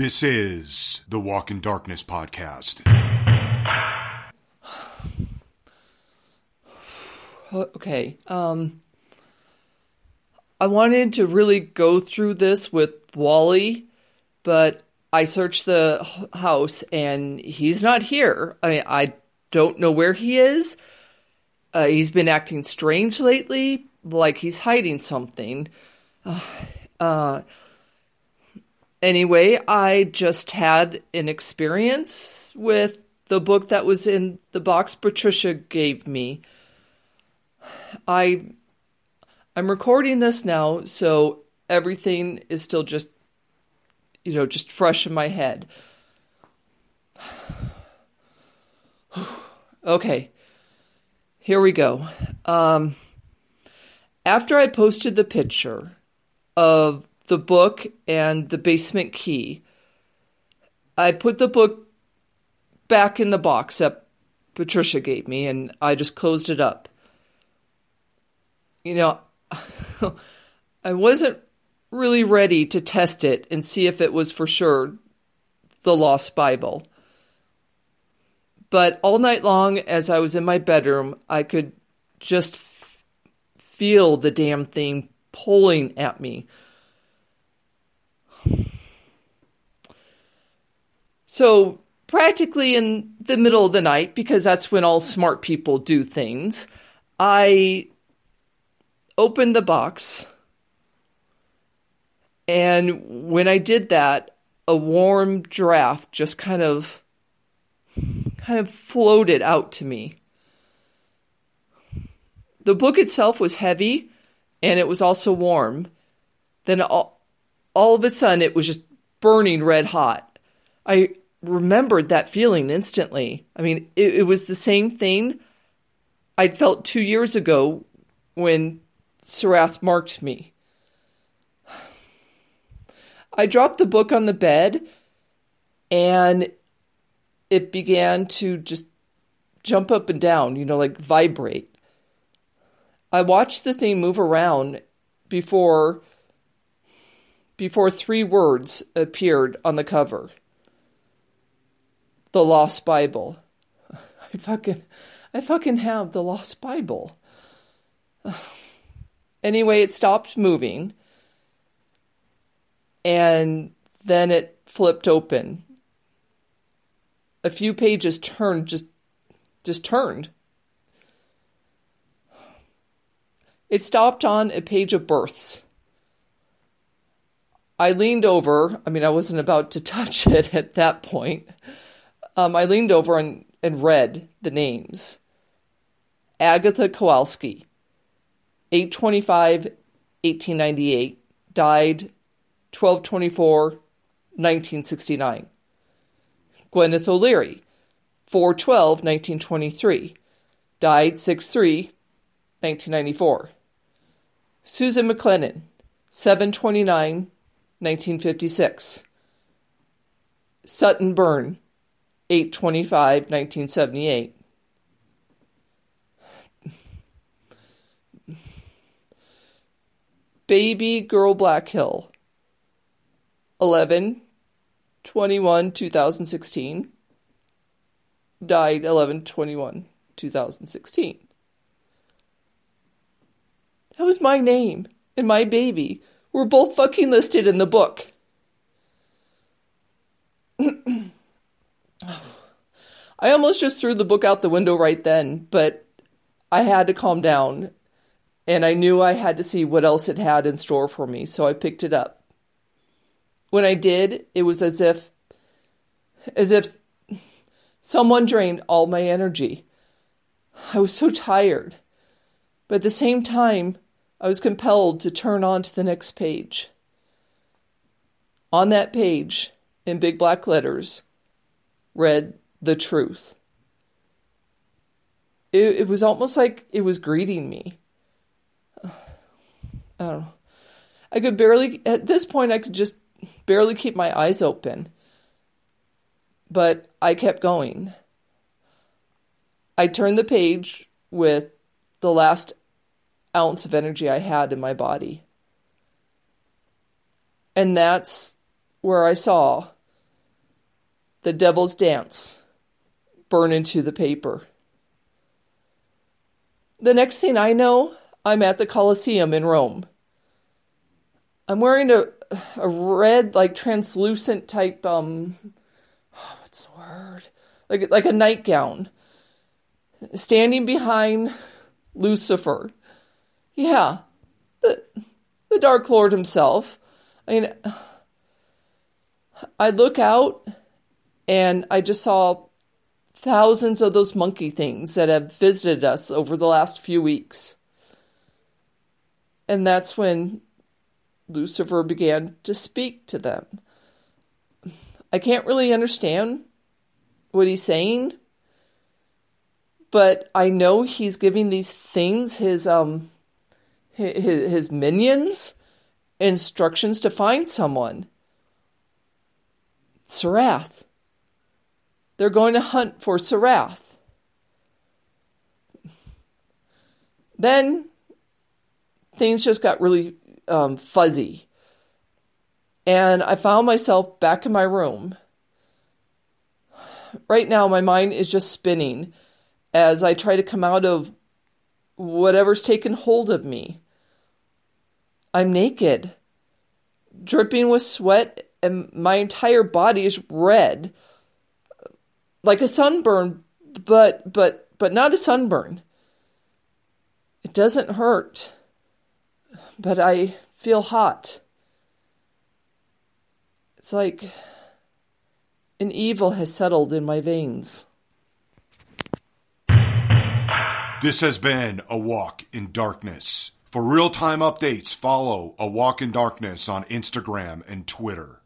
This is the Walk in Darkness podcast. Okay. Um I wanted to really go through this with Wally, but I searched the house and he's not here. I mean, I don't know where he is. Uh, he's been acting strange lately, like he's hiding something. Uh, uh, anyway, I just had an experience with the book that was in the box Patricia gave me. I I'm recording this now, so everything is still just you know, just fresh in my head. okay. Here we go. Um after I posted the picture of the book and the basement key, I put the book back in the box that Patricia gave me and I just closed it up. You know, I wasn't really ready to test it and see if it was for sure the lost Bible. But all night long, as I was in my bedroom, I could just f- feel the damn thing pulling at me. So, practically in the middle of the night, because that's when all smart people do things, I opened the box. And when I did that, a warm draft just kind of kind of floated out to me. The book itself was heavy and it was also warm. Then all, all of a sudden it was just burning red hot. I remembered that feeling instantly. I mean, it, it was the same thing I'd felt two years ago when Surath marked me. I dropped the book on the bed and it began to just jump up and down, you know, like vibrate. I watched the thing move around before before three words appeared on the cover. The Lost Bible. I fucking I fucking have the Lost Bible. Anyway, it stopped moving. And then it flipped open. A few pages turned just just turned. It stopped on a page of births. I leaned over. I mean, I wasn't about to touch it at that point. Um, I leaned over and, and read the names Agatha Kowalski, 825 1898, died 1224 1969. Gwyneth O'Leary, 412 1923, died 63 1994. Susan McLennan, 729 1956. Sutton Byrne, 825 1978. Baby Girl Blackhill, 11 21 2016. Died 11 21 2016. That was my name and my baby were both fucking listed in the book. I almost just threw the book out the window right then, but I had to calm down and I knew I had to see what else it had in store for me, so I picked it up. When I did, it was as if as if someone drained all my energy. I was so tired. But at the same time, I was compelled to turn on to the next page. On that page, in big black letters, read the truth. It, it was almost like it was greeting me. I don't know. I could barely, at this point, I could just barely keep my eyes open. But I kept going. I turned the page with the last ounce of energy I had in my body. And that's where I saw The Devil's Dance burn into the paper. The next thing I know, I'm at the Colosseum in Rome. I'm wearing a a red, like translucent type um oh, what's the word? Like like a nightgown. Standing behind Lucifer. Yeah. The the Dark Lord himself. I mean I look out and I just saw thousands of those monkey things that have visited us over the last few weeks. And that's when Lucifer began to speak to them. I can't really understand what he's saying, but I know he's giving these things his um his, his minions instructions to find someone. Surath. They're going to hunt for Surath. Then things just got really um, fuzzy. And I found myself back in my room. Right now, my mind is just spinning as I try to come out of whatever's taken hold of me. I'm naked, dripping with sweat, and my entire body is red, like a sunburn, but but but not a sunburn. It doesn't hurt but I feel hot. It's like an evil has settled in my veins. This has been A Walk in Darkness. For real time updates, follow A Walk in Darkness on Instagram and Twitter.